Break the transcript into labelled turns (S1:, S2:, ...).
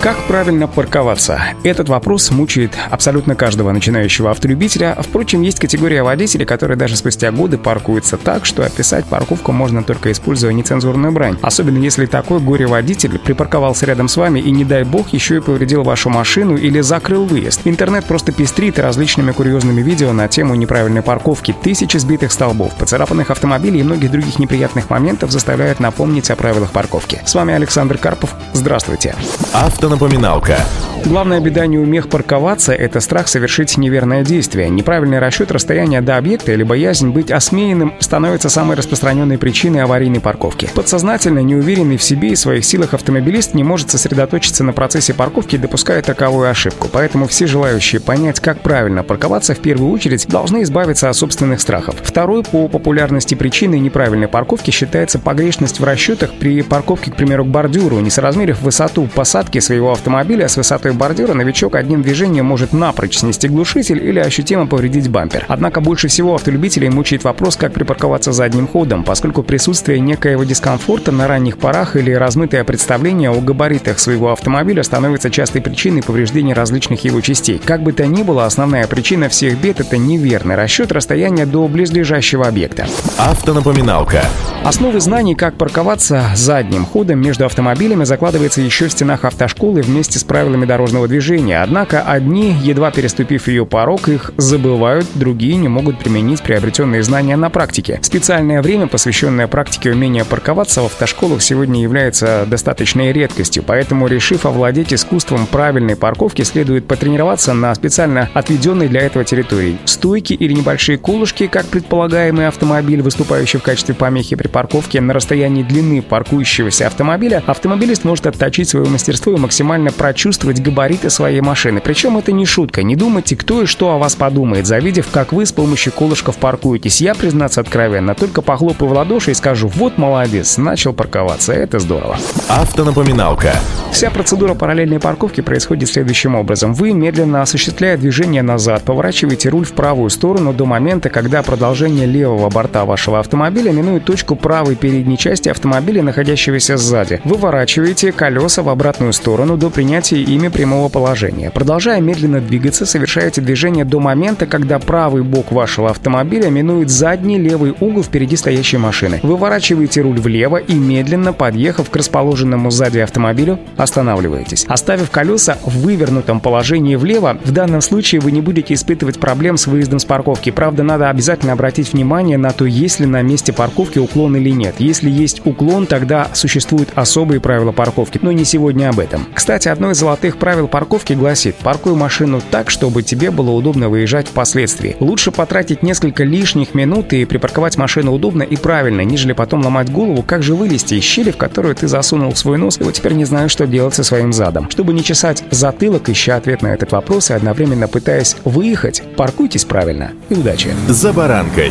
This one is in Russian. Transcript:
S1: Как правильно парковаться? Этот вопрос мучает абсолютно каждого начинающего автолюбителя. Впрочем, есть категория водителей, которые даже спустя годы паркуются так, что описать парковку можно только используя нецензурную брань. Особенно если такой горе-водитель припарковался рядом с вами и, не дай бог, еще и повредил вашу машину или закрыл выезд. Интернет просто пестрит различными курьезными видео на тему неправильной парковки, тысячи сбитых столбов, поцарапанных автомобилей и многих других неприятных моментов заставляют напомнить о правилах парковки. С вами Александр Карпов. Здравствуйте.
S2: Авто Автонапоминалка.
S1: Главная беда неумех парковаться – это страх совершить неверное действие. Неправильный расчет расстояния до объекта или боязнь быть осмеянным становится самой распространенной причиной аварийной парковки. Подсознательно неуверенный в себе и своих силах автомобилист не может сосредоточиться на процессе парковки, допуская таковую ошибку. Поэтому все желающие понять, как правильно парковаться, в первую очередь должны избавиться от собственных страхов. Второй по популярности причиной неправильной парковки считается погрешность в расчетах при парковке, к примеру, к бордюру, не соразмерив высоту посадки своего автомобиля с высотой бордюра новичок одним движением может напрочь снести глушитель или ощутимо повредить бампер. Однако больше всего автолюбителей мучает вопрос, как припарковаться задним ходом, поскольку присутствие некоего дискомфорта на ранних порах или размытое представление о габаритах своего автомобиля становится частой причиной повреждения различных его частей. Как бы то ни было, основная причина всех бед — это неверный расчет расстояния до близлежащего объекта.
S2: Автонапоминалка.
S1: Основы знаний, как парковаться задним ходом между автомобилями, закладывается еще в стенах автошколы школы вместе с правилами дорожного движения. Однако одни, едва переступив ее порог, их забывают, другие не могут применить приобретенные знания на практике. Специальное время, посвященное практике умения парковаться в автошколах, сегодня является достаточной редкостью, поэтому, решив овладеть искусством правильной парковки, следует потренироваться на специально отведенной для этого территории. Стойки или небольшие колышки, как предполагаемый автомобиль, выступающий в качестве помехи при парковке на расстоянии длины паркующегося автомобиля, автомобилист может отточить свое мастерство и максимально прочувствовать габариты своей машины. Причем это не шутка. Не думайте, кто и что о вас подумает, завидев, как вы с помощью колышков паркуетесь. Я, признаться откровенно, только похлопаю в ладоши и скажу, вот молодец, начал парковаться. Это здорово.
S2: Автонапоминалка.
S1: Вся процедура параллельной парковки происходит следующим образом. Вы, медленно осуществляя движение назад, поворачиваете руль в правую сторону до момента, когда продолжение левого борта вашего автомобиля минует точку правой передней части автомобиля, находящегося сзади. Выворачиваете колеса в обратную сторону, сторону до принятия ими прямого положения. Продолжая медленно двигаться, совершаете движение до момента, когда правый бок вашего автомобиля минует задний левый угол впереди стоящей машины. Выворачиваете руль влево и медленно, подъехав к расположенному сзади автомобилю, останавливаетесь. Оставив колеса в вывернутом положении влево, в данном случае вы не будете испытывать проблем с выездом с парковки. Правда, надо обязательно обратить внимание на то, есть ли на месте парковки уклон или нет. Если есть уклон, тогда существуют особые правила парковки, но не сегодня об этом. Кстати, одно из золотых правил парковки гласит «паркуй машину так, чтобы тебе было удобно выезжать впоследствии». Лучше потратить несколько лишних минут и припарковать машину удобно и правильно, нежели потом ломать голову, как же вылезти из щели, в которую ты засунул свой нос, и вот теперь не знаю, что делать со своим задом. Чтобы не чесать затылок, ища ответ на этот вопрос и одновременно пытаясь выехать, паркуйтесь правильно и удачи.
S2: За баранкой.